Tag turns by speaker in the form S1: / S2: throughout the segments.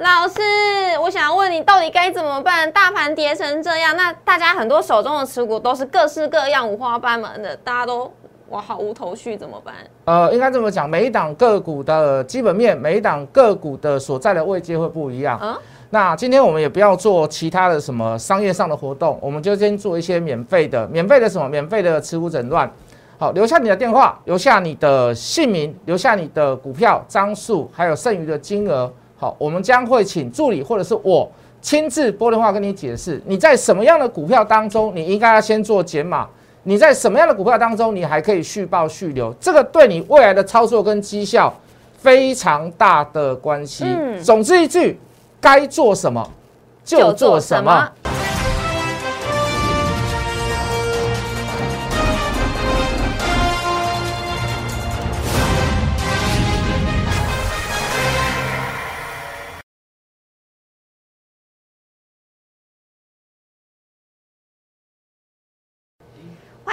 S1: 老师，我想问你，到底该怎么办？大盘跌成这样，那大家很多手中的持股都是各式各样、五花八门的，大家都哇好无头绪，怎么办？
S2: 呃，应该这么讲，每一档个股的基本面，每一档个股的所在的位阶会不一样。
S1: 嗯，
S2: 那今天我们也不要做其他的什么商业上的活动，我们就先做一些免费的，免费的什么？免费的持股诊断。好，留下你的电话，留下你的姓名，留下你的股票张数，还有剩余的金额。好，我们将会请助理或者是我亲自拨电话跟你解释，你在什么样的股票当中，你应该要先做减码；你在什么样的股票当中，你还可以续报续留，这个对你未来的操作跟绩效非常大的关系。
S1: 嗯
S2: 总之一句，该做什么就做什么。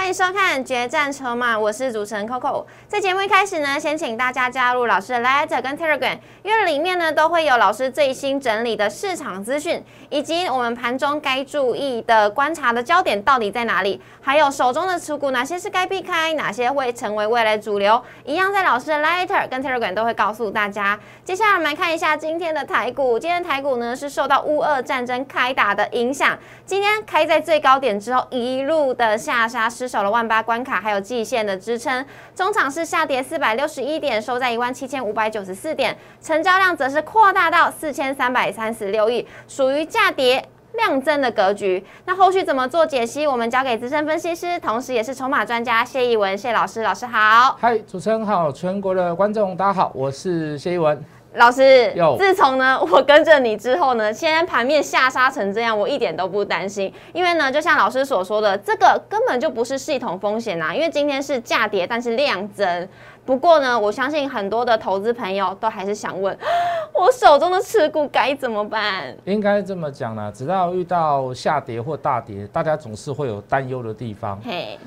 S1: 欢迎收看《决战筹码》，我是主持人 Coco。在节目一开始呢，先请大家加入老师的 Letter 跟 Telegram，因为里面呢都会有老师最新整理的市场资讯，以及我们盘中该注意的观察的焦点到底在哪里，还有手中的持股哪些是该避开，哪些会成为未来主流，一样在老师的 Letter 跟 Telegram 都会告诉大家。接下来我们来看一下今天的台股，今天台股呢是受到乌俄战争开打的影响，今天开在最高点之后，一路的下杀，失守了万八关卡，还有季线的支撑。中场是下跌四百六十一点，收在一万七千五百九十四点，成交量则是扩大到四千三百三十六亿，属于价跌。量增的格局，那后续怎么做解析？我们交给资深分析师，同时也是筹码专家谢义文谢老师，老师好。
S2: 嗨，主持人好，全国的观众大家好，我是谢一文。
S1: 老师，自从呢 我跟着你之后呢，现在盘面下杀成这样，我一点都不担心，因为呢，就像老师所说的，这个根本就不是系统风险啊，因为今天是价跌，但是量增。不过呢，我相信很多的投资朋友都还是想问，我手中的持股该怎么办？
S2: 应该这么讲啦，只要遇到下跌或大跌，大家总是会有担忧的地方。
S1: 嘿，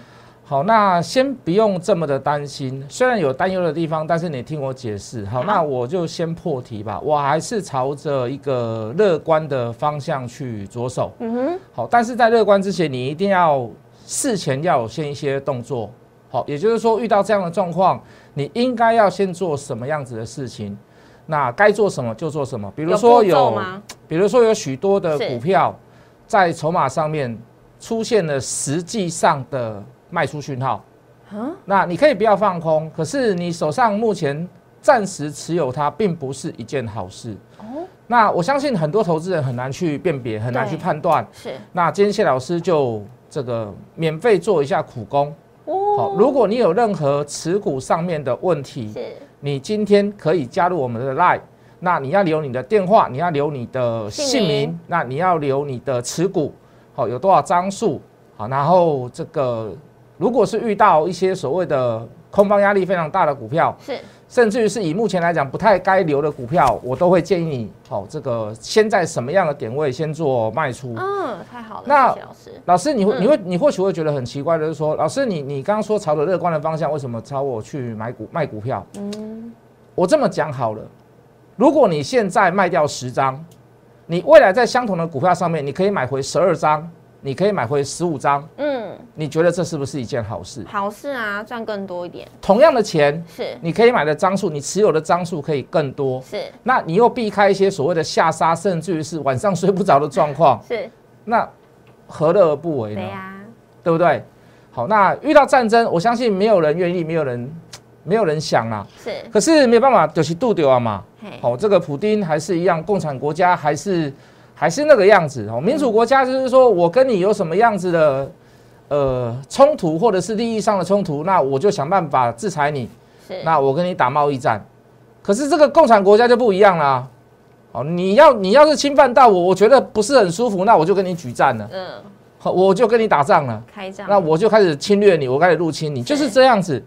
S2: 好，那先不用这么的担心，虽然有担忧的地方，但是你听我解释。好，那我就先破题吧，我还是朝着一个乐观的方向去着手。
S1: 嗯哼，
S2: 好，但是在乐观之前，你一定要事前要有先一些动作。好，也就是说，遇到这样的状况，你应该要先做什么样子的事情？那该做什么就做什么。比如说有，比如说有许多的股票在筹码上面出现了实际上的卖出讯号。
S1: 嗯，
S2: 那你可以不要放空，可是你手上目前暂时持有它，并不是一件好事。
S1: 哦，
S2: 那我相信很多投资人很难去辨别，很难去判断。
S1: 是
S2: 那今天谢老师就这个免费做一下苦工。好，
S1: 哦，
S2: 如果你有任何持股上面的问题，
S1: 是
S2: 你今天可以加入我们的 Line。那你要留你的电话，你要留你的姓名，那你要留你的持股，好有多少张数，好，然后这个如果是遇到一些所谓的空方压力非常大的股票，
S1: 是
S2: 甚至于是以目前来讲不太该留的股票，我都会建议你，哦，这个先在什么样的点位先做卖出。
S1: 嗯，太好了，
S2: 那
S1: 老师。
S2: 老师，你会
S1: 嗯
S2: 你会你或许会觉得很奇怪的是说，老师你你刚刚说朝着乐观的方向，为什么朝我去买股卖股票？
S1: 嗯，
S2: 我这么讲好了，如果你现在卖掉十张，你未来在相同的股票上面，你可以买回十二张，你可以买回十五张，
S1: 嗯，
S2: 你觉得这是不是一件好事？
S1: 好事啊，赚更多一点，
S2: 同样的钱，
S1: 是
S2: 你可以买的张数，你持有的张数可以更多，
S1: 是
S2: 那你又避开一些所谓的下杀，甚至于是晚上睡不着的状况，
S1: 是，
S2: 那何乐而不为呢？
S1: 对呀，
S2: 对不对？好，那遇到战争，我相信没有人愿意，没有人，没有人想啦。
S1: 是，
S2: 可是没有办法，就是度丢啊嘛。
S1: 嘿，
S2: 好、这个普丁还是一样，共产国家还是还是那个样子。哦，民主国家就是说我跟你有什么样子的呃冲突，或者是利益上的冲突，那我就想办法制裁你，
S1: 是，
S2: 那我跟你打贸易战。可是这个共产国家就不一样啦。哦，你要你要是侵犯到我，我觉得不是很舒服，那我就跟你举战了，
S1: 嗯，
S2: 好我就跟你打仗了。
S1: 开张，
S2: 那我就开始侵略你，我开始入侵你，就是这样子。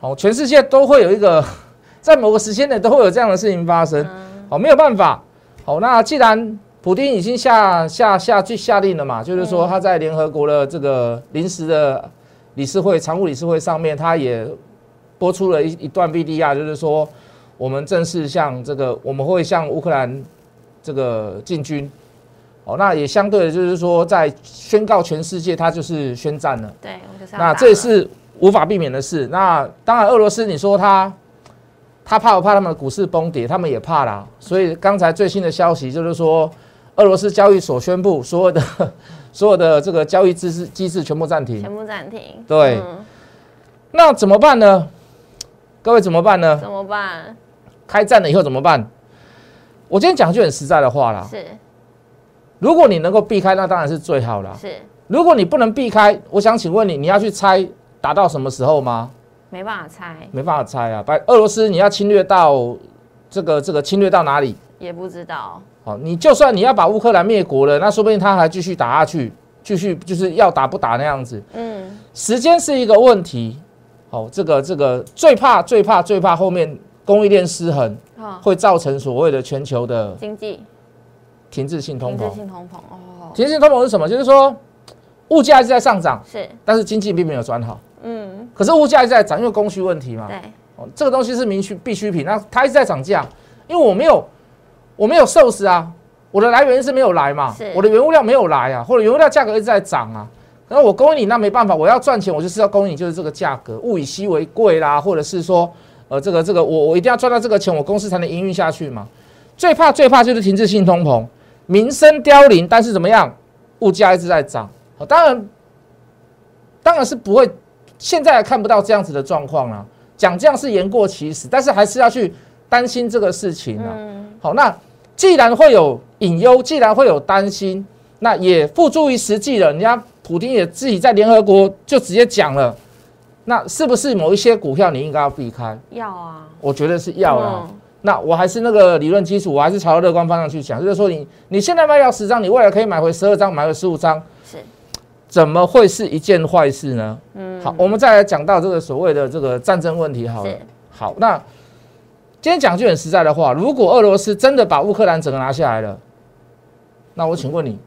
S2: 哦，全世界都会有一个，在某个时间内都会有这样的事情发生。
S1: 嗯，
S2: 好，没有办法。哦，那既然普丁已经下下下去下令了嘛，就是说
S1: 嗯
S2: 他在联合国的这个临时的理事会、常务理事会上面，他也播出了一一段 VDR，就是说我们正式向这个我们会向乌克兰这个进军，哦，那也相对的就是说，在宣告全世界，他就是宣战了。
S1: 对，我就是
S2: 那这也是无法避免的事。那当然，俄罗斯你说他他怕不怕他们的股市崩跌？他们也怕啦。所以刚才最新的消息就是说，俄罗斯交易所宣布所有的 所有的这个交易机制机制全部暂停。
S1: 全部暂停。
S2: 对
S1: 嗯
S2: 那怎么办呢？各位怎么办呢？
S1: 怎么办？
S2: 开战了以后怎么办？我今天讲句很实在的话啦，
S1: 是
S2: 如果你能够避开，那当然是最好啦。
S1: 是，
S2: 如果你不能避开，我想请问你，你要去猜打到什么时候吗？
S1: 没办法猜，
S2: 没办法猜啊！把俄罗斯你要侵略到这个这个侵略到哪里？
S1: 也不知道。
S2: 好，你就算你要把乌克兰灭国了，那说不定他还继续打下去，继续就是要打不打那样子。
S1: 嗯，
S2: 时间是一个问题。好，这个这个最怕最怕最怕后面供应链失衡，会造成所谓的全球的
S1: 经济
S2: 停滞性通膨
S1: 停滞。性通膨哦，
S2: 停滞性通膨是什么？就是说物价一直在上涨，
S1: 是，
S2: 但是经济并没有转好。
S1: 嗯，
S2: 可是物价一直在涨，因为供需问题嘛。
S1: 对，
S2: 哦，这个东西是民需必需品，那它一直在涨价，因为我没有我没有 source 啊，我的来源是没有来嘛，我的原物料没有来啊，或者原物料价格一直在涨啊，然后我供应你，那没办法，我要赚钱，我就是要供应你，就是这个价格，物以稀为贵啦，或者是说，呃，这个这个我我一定要赚到这个钱，我公司才能营运下去嘛。最怕最怕就是停滞性通膨，民生凋零，但是怎么样，物价一直在涨，好，当然当然是不会，现在还看不到这样子的状况啦。讲这样是言过其实，但是还是要去担心这个事情啊。
S1: 嗯，
S2: 好，那既然会有隐忧，既然会有担心，那也付诸于实际了。人家普京也自己在联合国就直接讲了，那是不是某一些股票你应该要避开？
S1: 要啊，
S2: 我觉得是要啦。
S1: 嗯
S2: 那我还是那个理论基础，我还是朝乐观方向去讲，就是说你你现在卖掉十张，你未来可以买回十二张，买回十五张，
S1: 是，
S2: 怎么会是一件坏事呢？
S1: 嗯，
S2: 好，我们再来讲到这个所谓的这个战争问题好了。好，那今天讲句很实在的话，如果俄罗斯真的把乌克兰整个拿下来了，那我请问你，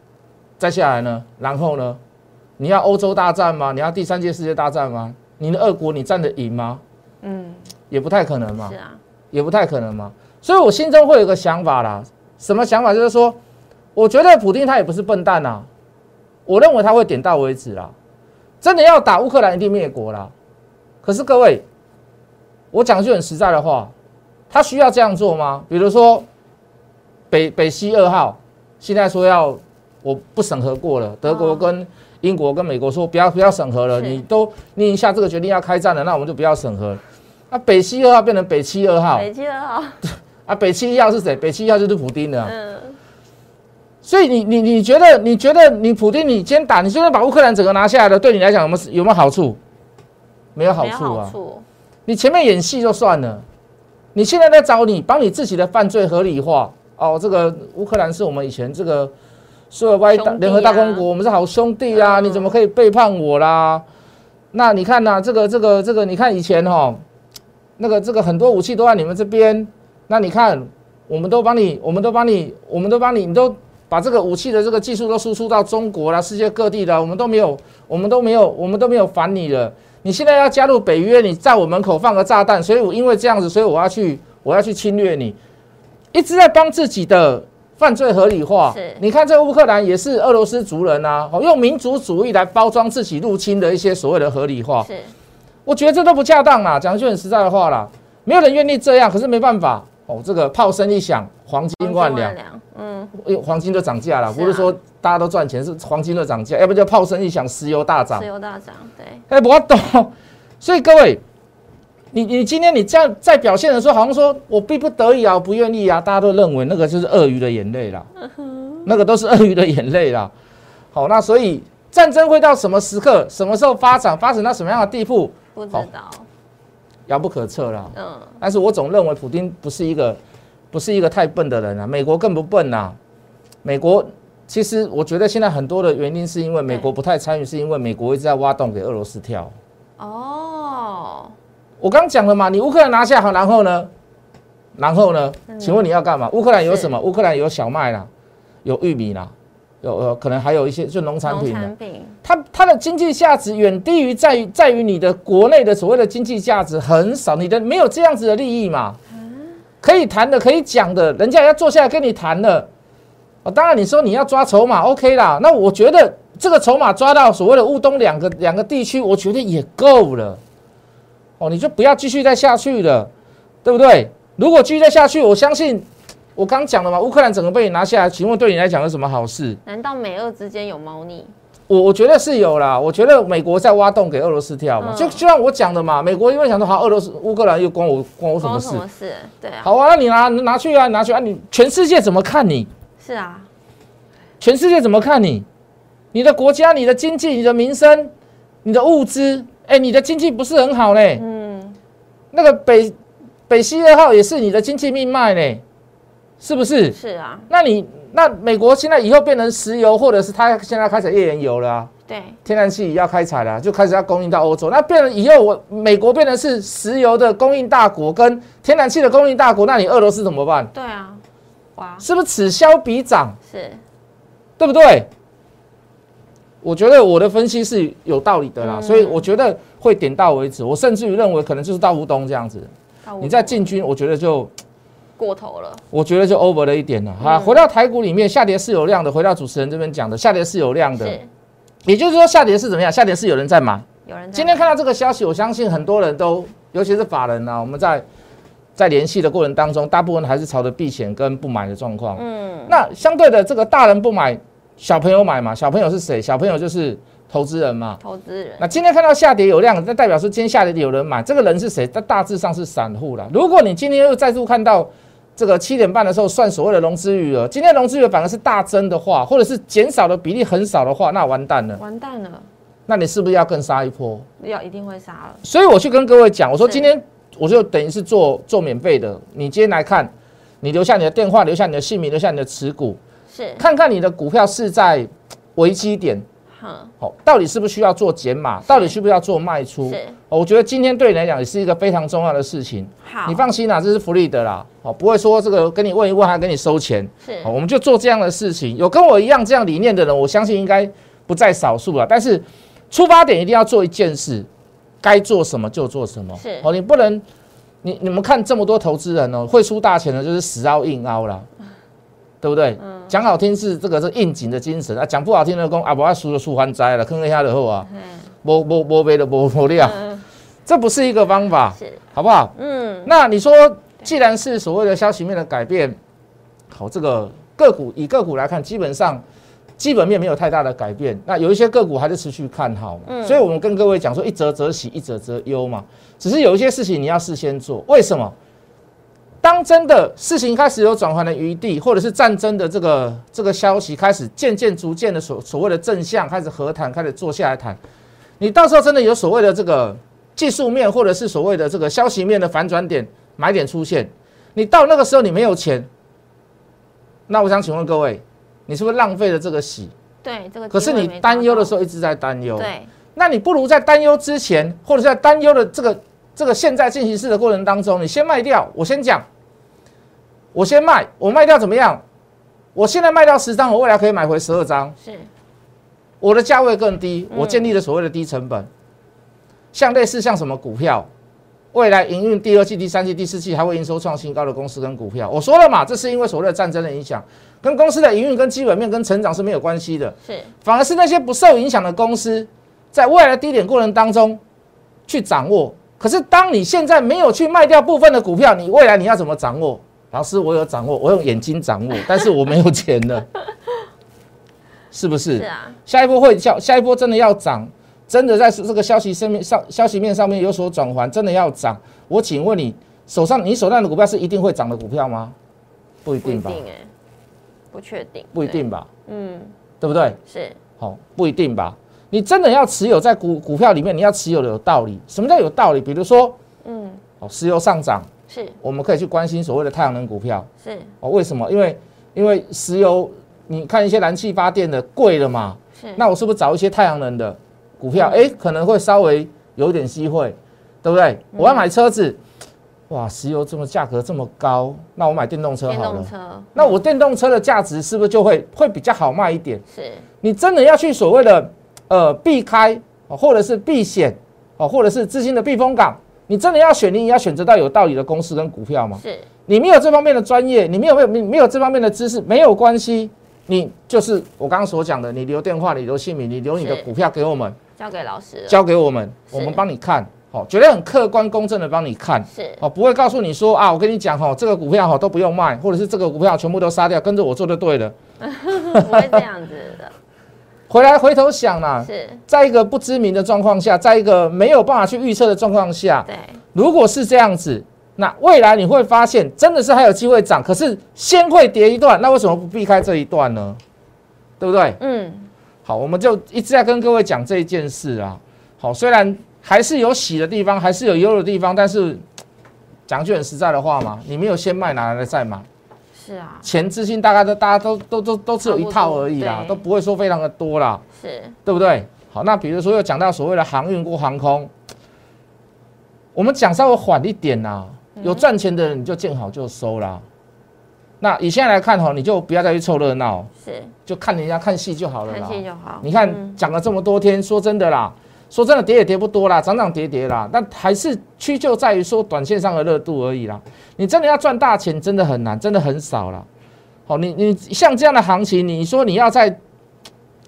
S2: 再下来呢？然后呢？你要欧洲大战吗？你要第三届世界大战吗？你的俄国你战得赢吗？
S1: 嗯，
S2: 也不太可能嘛
S1: 是，啊，
S2: 也不太可能嘛。所以我心中会有一个想法啦，什么想法？就是说，我觉得普丁他也不是笨蛋呐，我认为他会点到为止啦。真的要打乌克兰，一定灭国啦。可是各位，我讲句很实在的话，他需要这样做吗？比如说北北溪二号，现在说要我不审核过了，德国
S1: 哦
S2: 跟英国跟美国说不要不要审核了，你都你下这个决定要开战了，那我们就不要审核。那北溪二号变成北七二号，
S1: 北七二号，
S2: 啊，北七一号是谁？北七一号就是普丁的啊、
S1: 嗯，
S2: 所以你你你觉得你觉得你普丁你今天打，你就算把乌克兰整个拿下来了，对你来讲有没有有没有好处？没有好处啊！你前面演戏就算了，你现在在找你帮你自己的犯罪合理化哦。这个乌克兰是我们以前这个所有外大联合大公国，我们是好兄弟啊，
S1: 嗯
S2: 你怎么可以背叛我啦？那你看呐、这个这个这个，你看以前哈、那个这个很多武器都在你们这边，那你看我们都帮你，我们都帮你，我们都帮你，你都把这个武器的这个技术都输出到中国啦，世界各地的，我们都没有，我们都没有，我们都没有烦你了。你现在要加入北约，你在我门口放个炸弹，所以我因为这样子，所以我要去，我要去侵略你，一直在帮自己的犯罪合理化。
S1: 是。
S2: 你看这个乌克兰也是俄罗斯族人啊，哦用民族主义来包装自己入侵的一些所谓的合理化。
S1: 是，
S2: 我觉得这都不恰当啦，讲句很实在的话啦，没有人愿意这样，可是没办法。哦，这个炮声一响，黄金万两，因为黄金就涨价了，不是说大家都赚钱，是黄金就涨价，要不就炮声一响，石油大涨
S1: 石。油大涨，对，
S2: 哎，我懂。所以各位，你你今天你这样在表现的时候，好像说我逼不得已啊，我不愿意啊，大家都认为那个就是鳄鱼的眼泪啦，那个都是鳄鱼的眼泪啦。好，那所以战争会到什么时刻，什么时候发展，发展到什么样的地步，
S1: 不知道，
S2: 遥不可测了。
S1: 嗯，
S2: 但是我总认为普京不是一个不是一个太笨的人啊，美国更不笨呐、美国其实我觉得现在很多的原因是因为美国不太参与，是因为美国一直在挖洞给俄罗斯跳。
S1: 哦，
S2: 我刚讲了嘛，你乌克兰拿下好，然后呢？然后呢？
S1: 嗯
S2: 请问你要干嘛？乌克兰有什么？乌克兰有小麦啦，有玉米啦，有呃，可能还有一些就农产品农。
S1: 产品，
S2: 它它的经济价值远低于在于在于你的国内的所谓的经济价值很少，你的没有这样子的利益嘛？可以谈的，可以讲的，人家要坐下来跟你谈的。哦，当然你说你要抓筹码，OK 啦。那我觉得这个筹码抓到所谓的乌东两个两个地区，我觉得也够了。哦，你就不要继续再下去了，对不对？如果继续再下去，我相信我刚讲了嘛，乌克兰整个被你拿下来，请问对你来讲有什么好事？
S1: 难道美俄之间有猫腻？
S2: 我我觉得是有啦，我觉得美国在挖洞给俄罗斯跳嘛，
S1: 嗯
S2: 就就像我讲的嘛，美国因为想说好，俄罗斯乌克兰又关我关我什么事
S1: 关我什？么事？对啊，
S2: 好啊，那你拿拿去啊，拿去啊，你全世界怎么看你？
S1: 是啊，
S2: 全世界怎么看你？你的国家、你的经济、你的民生、你的物资，哎，你的经济不是很好嘞。
S1: 嗯，
S2: 那个北北溪二号也是你的经济命脉呢，是不是？
S1: 是啊，
S2: 那你那美国现在以后变成石油，或者是它现在开始页岩油了、啊，
S1: 对，
S2: 天然气要开采了，就开始要供应到欧洲。那变成以后我美国变成是石油的供应大国，跟天然气的供应大国，那你俄罗斯怎么办？
S1: 对啊，哇，
S2: 是不是此消彼长？
S1: 是，
S2: 对不对？我觉得我的分析是有道理的啦，
S1: 嗯
S2: 所以我觉得会点到为止。我甚至于认为可能就是到乌东这样子，你再进军，我觉得就
S1: 过头了，
S2: 我觉得就 over 了一点了。哈，
S1: 嗯
S2: 回到台股里面，下跌是有量的。回到主持人这边讲的，下跌是有量的，也就是说下跌是怎么样？下跌是有人在买。
S1: 有人在
S2: 今天看到这个消息，我相信很多人都，尤其是法人啊，我们在在联系的过程当中，大部分还是朝着避险跟不买的状况。
S1: 嗯，
S2: 那相对的，这个大人不买，小朋友买嘛？小朋友是谁？小朋友就是投资人嘛。
S1: 投资人
S2: 那今天看到下跌有量，那代表说今天下跌有人买，这个人是谁？但大致上是散户了。如果你今天又再度看到这个七点半的时候算所谓的融资余额，今天融资余额反而是大增的话，或者是减少的比例很少的话，那完蛋了。
S1: 完蛋了，
S2: 那你是不是要更杀一波？
S1: 要一定会杀了，
S2: 所以我去跟各位讲，我说今天我就等于是做做免费的，你今天来看，你留下你的电话，留下你的姓名，留下你的持股，
S1: 是，
S2: 看看你的股票是在危机点，
S1: 哼，
S2: 好、到底是不是需要做减码，到底需不需要做卖出？
S1: 是，
S2: 哦我觉得今天对你来讲也是一个非常重要的事情，
S1: 好，
S2: 你放心啦，这是福利的啦，哦，不会说这个跟你问一问还跟你收钱，
S1: 是。
S2: 好、我们就做这样的事情。有跟我一样这样理念的人，我相信应该不在少数了。但是出发点一定要做一件事，该做什么就做什么。
S1: 是。
S2: 哦，你不能，你你们看这么多投资人哦，会出大钱的就是死凹硬凹啦，对不对？
S1: 嗯
S2: 讲好听是这个是应景的精神啊，讲不好听的讲啊，不要输了输还灾了，坑一下的后啊，
S1: 嗯
S2: 摸摸摸杯的摸摸料，
S1: 嗯，
S2: 这不是一个方法，
S1: 是，
S2: 好不好？
S1: 嗯，
S2: 那你说，既然是所谓的消息面的改变，好，这个个股以个股来看，基本上基本面没有太大的改变。那有一些个股还是持续看好嘛，
S1: 嗯
S2: 所以我们跟各位讲说，一则则喜，一则则忧嘛。只是有一些事情你要事先做，为什么？当真的事情开始有转圜的余地，或者是战争的这个这个消息开始渐渐逐渐的所所谓的正向开始和谈，开始坐下来谈，你到时候真的有所谓的这个技术面或者是所谓的这个消息面的反转点买点出现，你到那个时候你没有钱，那我想请问各位，你是不是浪费了这个喜？
S1: 对，这个
S2: 可是你担忧的时
S1: 候，
S2: 候一直在担忧，
S1: 对，
S2: 那你不如在担忧之前，或者是在担忧的这个这个现在进行式的过程当中，你先卖掉。我先讲，我先卖，我卖掉怎么样？我现在卖掉十张，我未来可以买回十二张，
S1: 是，
S2: 我的价位更低，
S1: 嗯
S2: 我建立了所谓的低成本。像类似像什么股票，未来营运第二季、第三季、第四季还会营收创新高的公司跟股票，我说了嘛，这是因为所谓的战争的影响，跟公司的营运、跟基本面、跟成长是没有关系的。
S1: 是，
S2: 反而是那些不受影响的公司，在未来的低点过程当中去掌握。可是当你现在没有去卖掉部分的股票，你未来你要怎么掌握？老师，我有掌握，我用眼睛掌握，但是我没有钱了，是不是？
S1: 是啊，
S2: 下一波会下下一波真的要涨，真的在这个消息上面上消息面上面有所转换，真的要涨。我请问你手上你手上的股票是一定会涨的股票吗？不一
S1: 不一
S2: 定吧，
S1: 不确定，
S2: 不一定吧，
S1: 嗯，
S2: 对不对？
S1: 是，
S2: 好、不一定吧？你真的要持有在股股票里面，你要持有的有道理。什么叫有道理？比如说，
S1: 嗯，
S2: 哦，石油上涨，
S1: 是
S2: 我们可以去关心所谓的太阳能股票。
S1: 是
S2: 哦，为什么？因为因为石油，你看一些燃气发电的贵了嘛，
S1: 是，
S2: 那我是不是找一些太阳能的股票？
S1: 嗯
S2: 哎、可能会稍微有一点机会，对不对？我要买车子，哇，石油这么价格这么高，那我买电动车好了。那我电动车的价值是不是就会会比较好卖一点？
S1: 是
S2: 你真的要去所谓的呃避开哦，或者是避险哦，或者是资金的避风港，你真的要选，你也要选择到有道理的公司跟股票吗？
S1: 是，
S2: 你没有这方面的专业，你没有没有没没有这方面的知识，没有关系，你就是我刚刚所讲的，你留电话，你留姓名，你留你的股票给我们，
S1: 交给老师。
S2: 交给我们，我们帮你看，好，绝对很客观公正的帮你看。
S1: 是
S2: 哦，不会告诉你说啊，我跟你讲哦，这个股票哈都不用卖，或者是这个股票全部都杀掉，跟着我做就对了。
S1: 不会这样子的，
S2: 回来回头想啦，
S1: 是
S2: 在一个不知名的状况下，在一个没有办法去预测的状况下，
S1: 对，
S2: 如果是这样子，那未来你会发现真的是还有机会涨，可是先会跌一段，那为什么不避开这一段呢？对不对？
S1: 嗯，
S2: 好，我们就一直在跟各位讲这一件事啊。好，虽然还是有喜的地方，还是有忧的地方，但是讲句很实在的话嘛，你没有先卖，哪来的再买？
S1: 是啊，
S2: 钱资金大概都大家都都都都只有一套而已啦，都不会说非常的多啦，
S1: 是
S2: 对不对？好，那比如说又讲到所谓的航运或航空，我们讲稍微缓一点啦，
S1: 嗯
S2: 有赚钱的人你就见好就收啦。那以现在来看哈，你就不要再去凑热闹，
S1: 是，
S2: 就看人家看戏就好了啦
S1: 看。戏就好。
S2: 你看
S1: 嗯
S2: 讲了这么多天，说真的啦，说真的跌也跌不多啦，涨涨跌跌啦，但还是屈就在于说短线上的热度而已啦。你真的要赚大钱，真的很难，真的很少啦。好，你你像这样的行情，你说你要在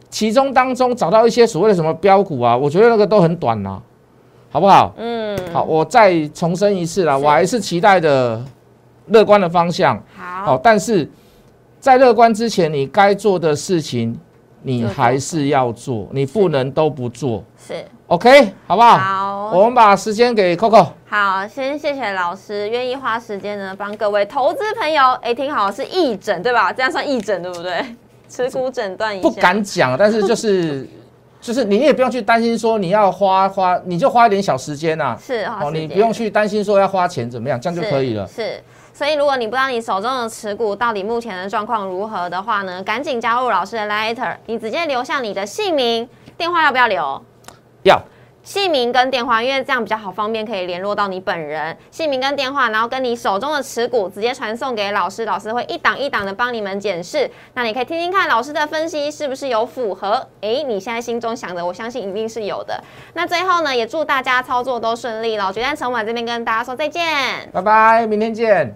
S2: 其中当中找到一些所谓的什么标股啊，我觉得那个都很短啦，好不好？
S1: 嗯，
S2: 好，我再重申一次啦，我还是期待的乐观的方向。好，
S1: 好，
S2: 但是在乐观之前，你该做的事情，你还是要做，你不能都不做。
S1: 是
S2: OK，好不好？
S1: 好。
S2: 我们把时间给 Coco。
S1: 好，先谢谢老师愿意花时间呢，帮各位投资朋友，哎，听好是义诊对吧？这样算义诊对不对？持股诊断一下。
S2: 不敢讲，但是就是就是你也不用去担心说你要花花，你就花一点小时间呐、
S1: 是花
S2: 哦，你不用去担心说要花钱怎么样，这样就可以了。
S1: 是。所以，如果你不知道你手中的持股到底目前的状况如何的话呢，赶紧加入老师的 Lighter，你直接留下你的姓名、电话要不要留？
S2: 要
S1: 姓名跟电话，因为这样比较好方便，可以联络到你本人。姓名跟电话，然后跟你手中的持股直接传送给老师，老师会一档一档的帮你们检视。那你可以听听看老师的分析是不是有符合？诶，你现在心中想的，我相信一定是有的。那最后呢，也祝大家操作都顺利了。决战筹码这边跟大家说再见。
S2: 拜拜，明天见。